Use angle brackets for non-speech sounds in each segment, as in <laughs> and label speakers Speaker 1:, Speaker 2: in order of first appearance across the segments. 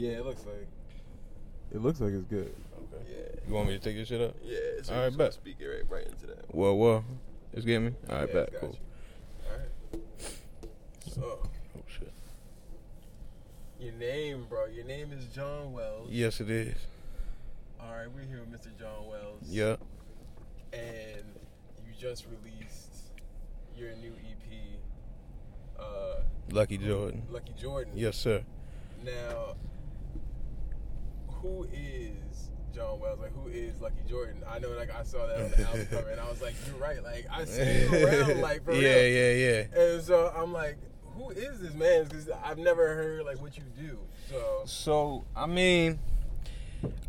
Speaker 1: Yeah, it looks like.
Speaker 2: It looks like it's good.
Speaker 1: Okay. Yeah.
Speaker 3: You want me to take this shit up?
Speaker 1: Yeah. So
Speaker 3: All
Speaker 1: you
Speaker 3: right,
Speaker 1: just gonna
Speaker 3: bet.
Speaker 1: Speak it right, right into that.
Speaker 3: Well, well, just get me. All right,
Speaker 1: Yeah,
Speaker 3: bet. Cool.
Speaker 1: you. All right. So
Speaker 3: Oh shit.
Speaker 1: your name, bro. Your name is John Wells.
Speaker 3: Yes, it is.
Speaker 1: All right, we're here with Mr. John Wells.
Speaker 3: Yeah.
Speaker 1: And you just released your new EP, uh,
Speaker 3: Luckee Jordan.
Speaker 1: Luckee Jordan.
Speaker 3: Yes, sir.
Speaker 1: Now, who is John Wells? Like, who is Luckee Jordan? I know, like, I saw that on the <laughs> album cover, and I was like, you're right. Like, I <laughs> see you around, like, for
Speaker 3: yeah,
Speaker 1: real.
Speaker 3: yeah, yeah.
Speaker 1: And so I'm like, who is this man? Because I've never heard like what you do. So
Speaker 3: So I mean,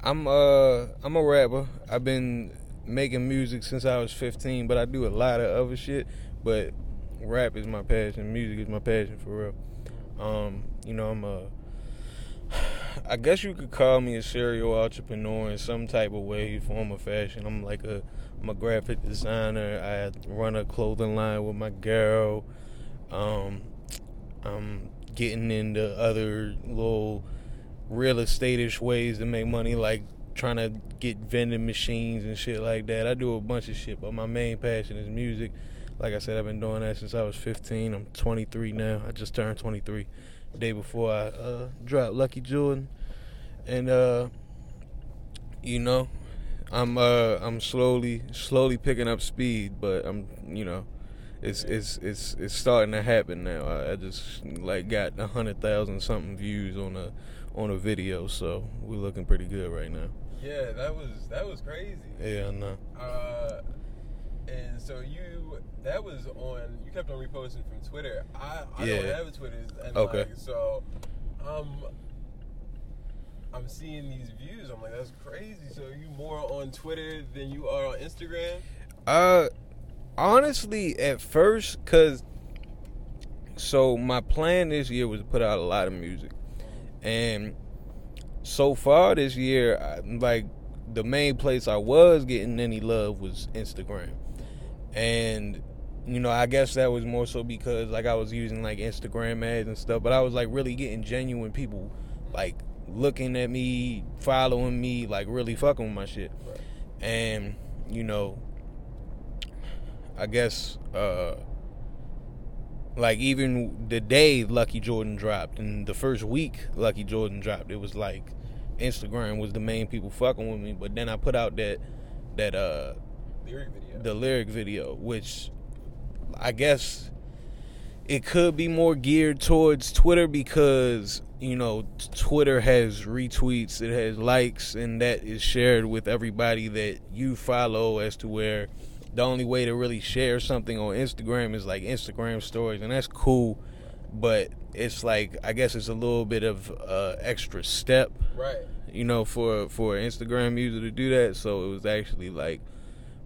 Speaker 3: I'm uh I'm a rapper. I've been making music since I was 15, but I do a lot of other shit. But rap is my passion. Music is my passion for real. Um, you know, I'm a. I guess you could call me a serial entrepreneur in some type of way, form or fashion. I'm like a, I'm a graphic designer. I run a clothing line with my girl. Um, I'm getting into other little real estate-ish ways to make money, like trying to get vending machines and shit like that. I do a bunch of shit, but my main passion is music. Like I said, I've been doing that since I was 15. I'm 23 now. I just turned 23 the day before I uh, dropped Luckee Jordan, and uh, you know, I'm uh, I'm slowly slowly picking up speed, but I'm you know, it's it's it's it's starting to happen now. I, I just like got a hundred thousand something views on a on a video, so we're looking pretty good right now.
Speaker 1: yeah, that was that was crazy.
Speaker 3: Yeah, I know.
Speaker 1: Uh, so you that was on you kept on reposting from Twitter. I I don't have a Twitter, and
Speaker 3: Okay.
Speaker 1: like so, um. I'm seeing these views. I'm like, that's crazy. So you more on Twitter than you are on Instagram?
Speaker 3: Uh, honestly, at first, cause so my plan this year was to put out a lot of music, and so far this year, I, like the main place I was getting any love was Instagram, and you know I guess that was more so because like I was using like Instagram ads and stuff, but I was like really getting genuine people like looking at me, following me, like really fucking with my shit, and you know I guess uh like even the day Luckee Jordan dropped and the first week Luckee Jordan dropped, it was like Instagram was the main people fucking with me. But then I put out that that uh
Speaker 1: Lyric video.
Speaker 3: the lyric video, which I guess it could be more geared towards Twitter because you know Twitter has retweets, it has likes, and that is shared with everybody that you follow. As to where the only way to really share something on Instagram is like Instagram stories, and that's cool. But it's like I guess it's a little bit of uh, extra step
Speaker 1: right.
Speaker 3: you know, for for Instagram user to do that. So it was actually like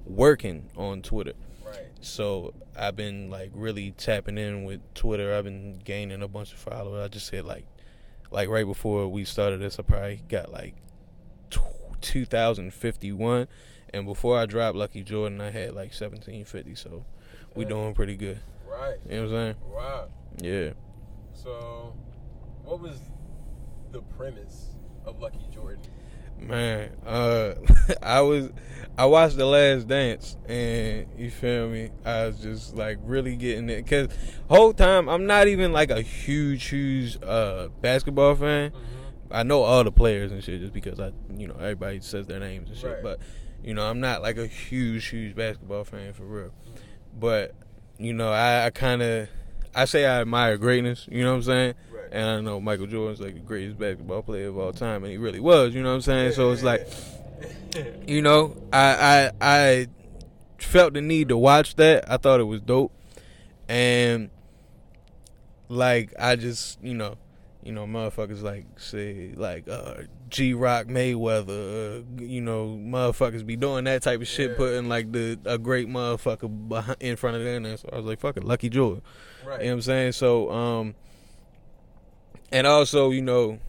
Speaker 3: working on Twitter.
Speaker 1: Right.
Speaker 3: So I've been like really tapping in with Twitter. I've been gaining a bunch of followers. I just said like, like right before we started this, I probably got like two thousand fifty one, and before I dropped Luckee Jordan, I had like seventeen fifty. So we doing pretty good.
Speaker 1: Right.
Speaker 3: You know what I'm saying?
Speaker 1: Wow.
Speaker 3: Yeah.
Speaker 1: So, what was the premise of Luckee Jordan?
Speaker 3: Man, uh, <laughs> I was, I watched The Last Dance, and you feel me? I was just like really getting it, cause whole time I'm not even like a huge, huge uh basketball fan. I know all the players and shit just because I, you know, everybody says their names and shit.
Speaker 1: Right.
Speaker 3: But you know, I'm not like a huge, huge basketball fan for real. But you know, I, I kind of, I say I admire greatness. You know what I'm saying?
Speaker 1: Right.
Speaker 3: And I know Michael Jordan's like the greatest basketball player of all time, and he really was. You know what I'm saying? so it's like, you know, I I I felt the need to watch that. I thought it was dope, and like I just you know, you know, motherfuckers like say like uh, G Rock Mayweather, uh, you know, motherfuckers be doing that type of shit,
Speaker 1: Yeah.
Speaker 3: putting like the a great motherfucker behind, in front of them. And so I was like, fucking Luckee Jordan.
Speaker 1: right.
Speaker 3: You know what I'm saying? So, um, and also, you know,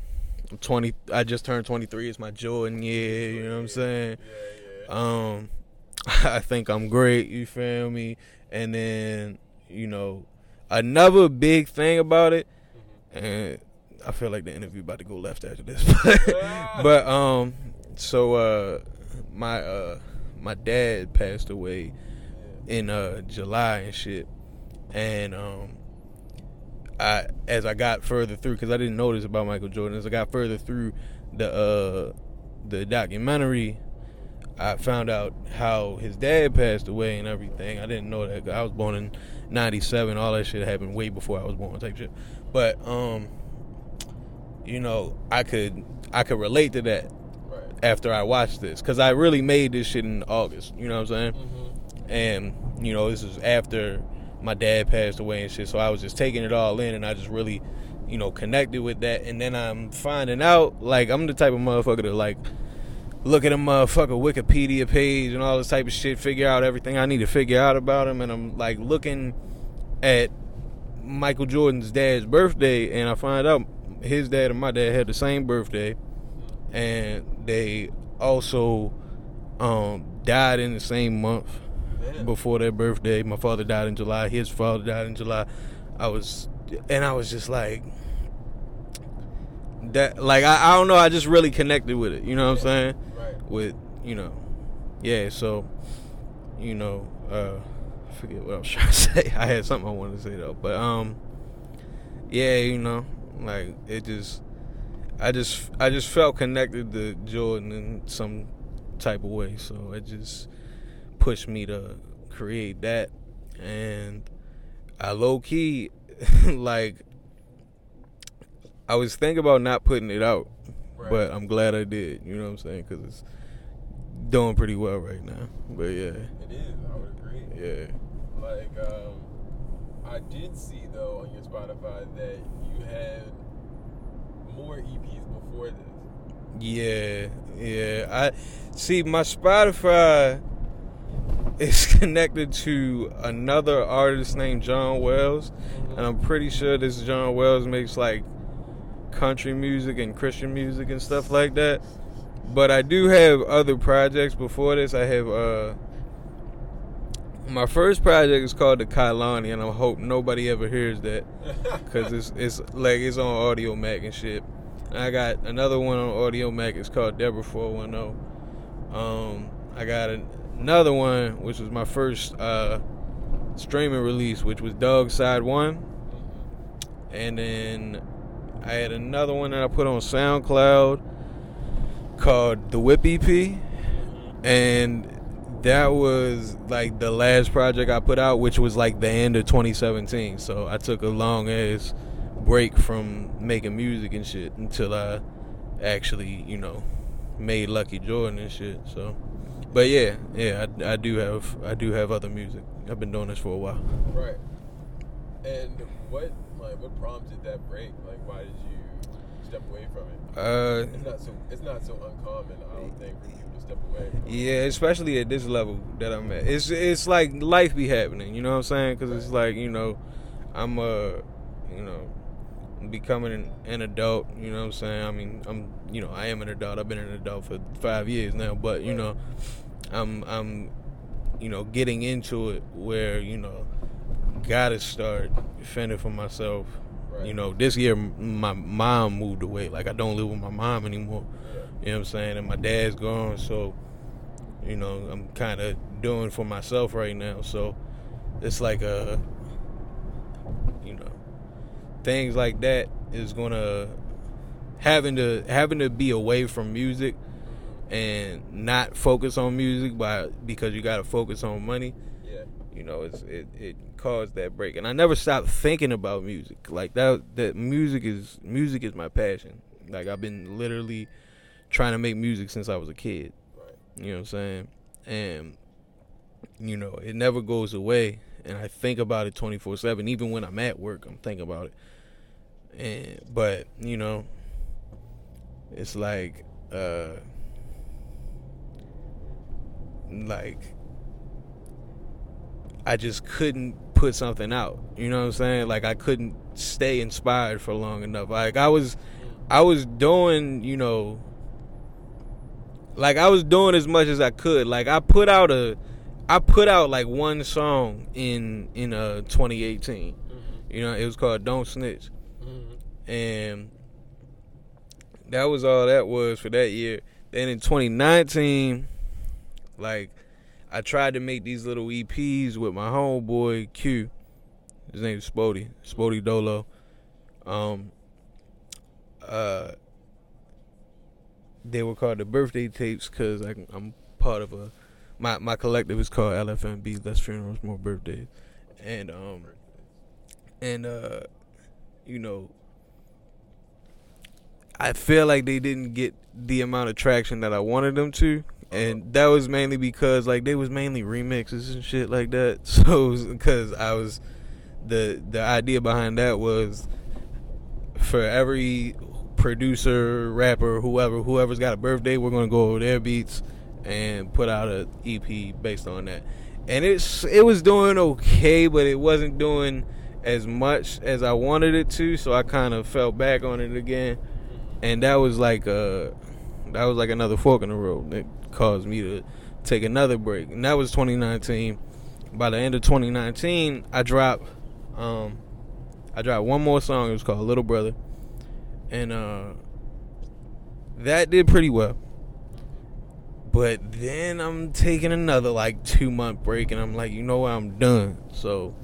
Speaker 3: I'm 20. I just turned 23. It's my Jordan year. You know what I'm saying?
Speaker 1: Yeah, yeah.
Speaker 3: Um, <laughs> I think I'm great. You feel me? And then, you know, another big thing about it,
Speaker 1: Mm-hmm.
Speaker 3: and I feel like the interview about to go left after this. <laughs> but um, so uh, my uh, my dad passed away in uh July and shit, and um, I as I got further through because I didn't know this about Michael Jordan. As I got further through the uh the documentary, I found out how his dad passed away and everything. I didn't know that. I was born in '97. All that shit happened way before I was born, type shit. But um, you know, I could I could relate to that
Speaker 1: Right.
Speaker 3: after I watched this because I really made this shit in August. You know what I'm saying?
Speaker 1: Mm-hmm.
Speaker 3: and you know this is after my dad passed away and shit so i was just taking it all in and i just really you know connected with that and then i'm finding out like i'm the type of motherfucker to like look at a motherfucker wikipedia page and all this type of shit figure out everything i need to figure out about him and i'm like looking at michael jordan's dad's birthday and i find out his dad and my dad had the same birthday and they also um died in the same month before their birthday. My father died in July. His father died in July. I was, and I was just like, that. Like I, I don't know. I just really connected with it. You know what I'm saying?
Speaker 1: Right.
Speaker 3: With you know, yeah. So, you know, uh, I forget what I was <laughs> trying to say. I had something I wanted to say though, but um, yeah, you know, like it just, I just, I just felt connected to Jordan in some type of way. So it just pushed me to create that, and I low key, <laughs> like, I was thinking about not putting it out,
Speaker 1: Right.
Speaker 3: but I'm glad I did. You know what I'm saying? Because it's doing pretty well right now. But yeah,
Speaker 1: it is. I would agree.
Speaker 3: yeah.
Speaker 1: Like, um, I did see though on your Spotify that you had more EPs before this.
Speaker 3: Yeah, yeah. I see my Spotify is <laughs> connected to another artist named John Wells, and I'm pretty sure this John Wells makes like country music and Christian music and stuff like that. But I do have other projects before this. I have uh my first project is called the Kailani, and I hope nobody ever hears that <laughs> because it's it's like it's on Audiomack and shit. And I got another one on Audiomack. It's called Deborah 410. Um, I got an, another one which was my first uh, streaming release, which was Dog Side One, and then I had another one that I put on SoundCloud called the Whip EP, and that was like the last project I put out, which was like the end of 2017. So I took a long ass break from making music and shit until I actually, you know, made Luckee Jordan and shit. So, but yeah, yeah, I, I do have I do have other music. I've been doing this for a while.
Speaker 1: Right. And what like what prompted that break? Like why did you step away from it?
Speaker 3: Uh,
Speaker 1: It's not so it's not so uncommon, I don't think, for people to step away.
Speaker 3: Yeah, especially at this level that I'm at. It's it's like life be happening, you know what I'm saying? Because it's like you know, I'm uh, you know, becoming an, an adult. You know what I'm saying? I mean, I'm you know I am an adult. I've been an adult for five years now, but you know, I'm I'm you know getting into it where you know gotta start fending for myself.
Speaker 1: Right.
Speaker 3: You know, this year my mom moved away. Like I don't live with my mom anymore.
Speaker 1: Yeah.
Speaker 3: You know what I'm saying? And my dad's gone, so you know, I'm kind of doing for myself right now. So it's like a you know, things like that is going to having to having to be away from music and not focus on music by because you got to focus on money. You know it's it, it caused that break. And i never stopped thinking about music. Like that that music is music is my passion. Like i've been literally trying to make music since i was a kid.
Speaker 1: Right.
Speaker 3: you know what i'm saying? And you know it never goes away. And i think about it 24-7 even when i'm at work i'm thinking about it. And but you know it's like uh like I just couldn't put something out. You know what I'm saying? Like I couldn't stay inspired for long enough. Like I was I was doing, you know like I was doing as much as I could. Like I put out a I put out like one song in in uh 2018.
Speaker 1: Mm-hmm.
Speaker 3: You know, it was called Don't Snitch
Speaker 1: Mm-hmm.
Speaker 3: and that was all that was for that year. Then in 2019, like I tried to make these little EPs with my homeboy Q. His name is Spody, Spody Dolo. Um, uh, they were called the birthday tapes because I'm part of a my my collective is called LFMB. Less funerals, more birthdays, and um, and uh, you know, I feel like they didn't get the amount of traction that I wanted them to. And that was mainly because like they was mainly remixes and shit like that. <laughs> So because I was the the idea behind that was for every producer, rapper, whoever, whoever's got a birthday, we're gonna go over their beats and put out a EP based on that. And it's it was doing okay, but it wasn't doing as much as I wanted it to, so I kind of fell back on it again. And that was like a that was like another fork in the road caused me to take another break. And that was 2019. By the end of 2019, I dropped um I dropped one more song. It was called Little Brother. And uh that did pretty well. But then I'm taking another like 2 month break and I'm like, you know what? I'm done. So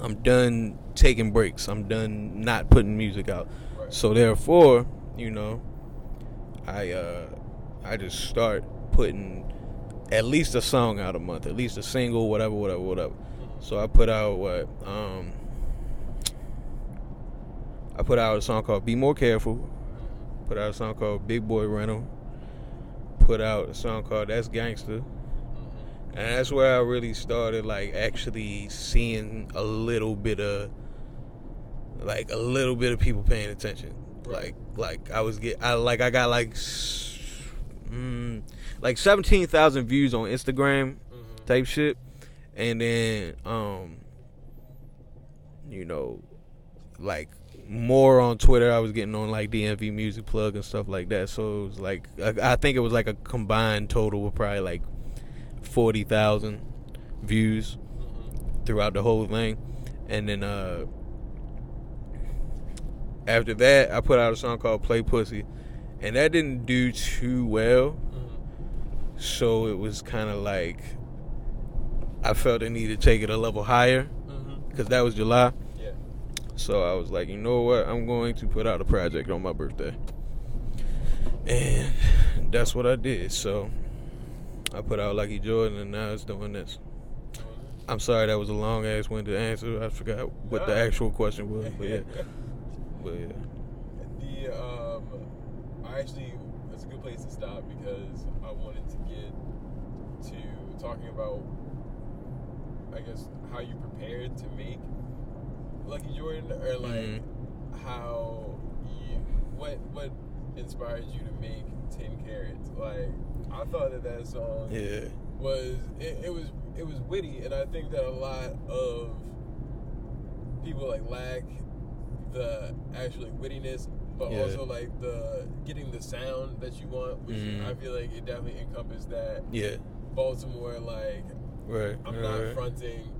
Speaker 3: I'm done taking breaks. I'm done not putting music out.
Speaker 1: Right.
Speaker 3: So therefore, you know, I uh I just start putting at least a song out a month, at least a single, whatever, whatever, whatever. So I put out what um I put out a song called Be More Careful. Put out a song called Big Boy Rental. Put out a song called That's Gangster. And that's where I really started like actually seeing a little bit of like a little bit of people paying attention. Like like I was get I like I got like mm, like 17,000 views on Instagram
Speaker 1: Mhm.
Speaker 3: type shit. And then um you know like more on Twitter. I was getting on like DMV Music Plug and stuff like that. So it was like I, I think it was like a combined total of probably like forty thousand views
Speaker 1: Mhm.
Speaker 3: throughout the whole thing. And then uh after that, I put out a song called "Play Pussy," and that didn't do too well.
Speaker 1: Mhm.
Speaker 3: So it was kind of like I felt the need to take it a level higher because that was July.
Speaker 1: Yeah.
Speaker 3: So I was like, you know what? I'm going to put out a project on my birthday. And that's what I did. So I put out Luckee Jordan and now it's doing this. I'm sorry that was a long ass winded answer. I forgot what the actual question was. But yeah. <laughs> But yeah.
Speaker 1: The um, I actually that's a good place to stop because I wanted to get to talking about, I guess, how you prepared to make Luckee Jordan, or like mm-hmm. how you what what inspired you to make Ten Carats. Like I thought that that song
Speaker 3: Yeah.
Speaker 1: was it, it was it was witty, and I think that a lot of people like lack the actual like, wittiness, but
Speaker 3: Yeah.
Speaker 1: also like the getting the sound that you want, which
Speaker 3: Mhm.
Speaker 1: I feel like it definitely encompassed that
Speaker 3: Yeah.
Speaker 1: Baltimore like
Speaker 3: Right.
Speaker 1: I'm
Speaker 3: right,
Speaker 1: not
Speaker 3: right.
Speaker 1: fronting.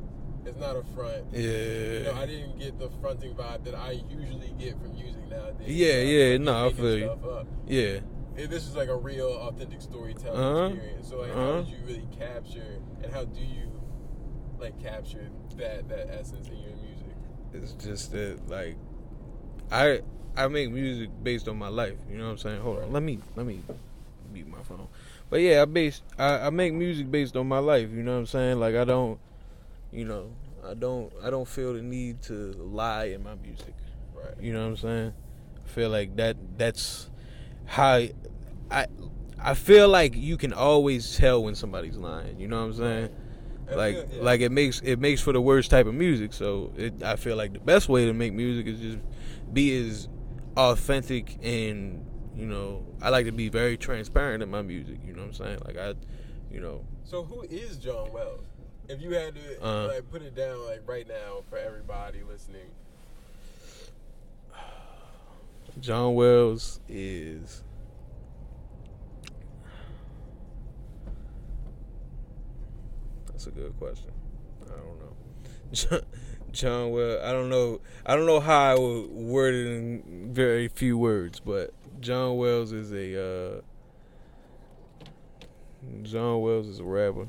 Speaker 1: It's not a front.
Speaker 3: Yeah.
Speaker 1: You know, I didn't get the fronting vibe that I usually get from music nowadays.
Speaker 3: Yeah,
Speaker 1: Like,
Speaker 3: yeah,
Speaker 1: like,
Speaker 3: no, I feel you. Yeah.
Speaker 1: It- this is like a real, authentic storytelling
Speaker 3: Uh-huh.
Speaker 1: experience. So, like,
Speaker 3: Uh-huh.
Speaker 1: how did you really capture, and how do you like capture that that essence in your music?
Speaker 3: It's just that like I I make music based on my life. You know what I'm saying? Hold on, let me let me mute my phone. But yeah, I base I, I make music based on my life. You know what I'm saying? Like I don't, you know, I don't I don't feel the need to lie in my music.
Speaker 1: Right.
Speaker 3: You know what I'm saying? I feel like that that's how I I feel like you can always tell when somebody's lying. You know what I'm saying? Like
Speaker 1: yeah.
Speaker 3: like it makes it makes for the worst type of music. So it, I feel like the best way to make music is just be as authentic and you know I like to be very transparent in my music. You know what I'm saying? Like I, you know,
Speaker 1: So, who is John Wells? If you had to
Speaker 3: Uh.
Speaker 1: like put it down like right now for everybody listening,
Speaker 3: John Wells is. That's a good question. I don't know. <laughs> John, Wells. I don't know. I don't know how I would word it in very few words, but John Wells is a uh, John Wells is a rapper.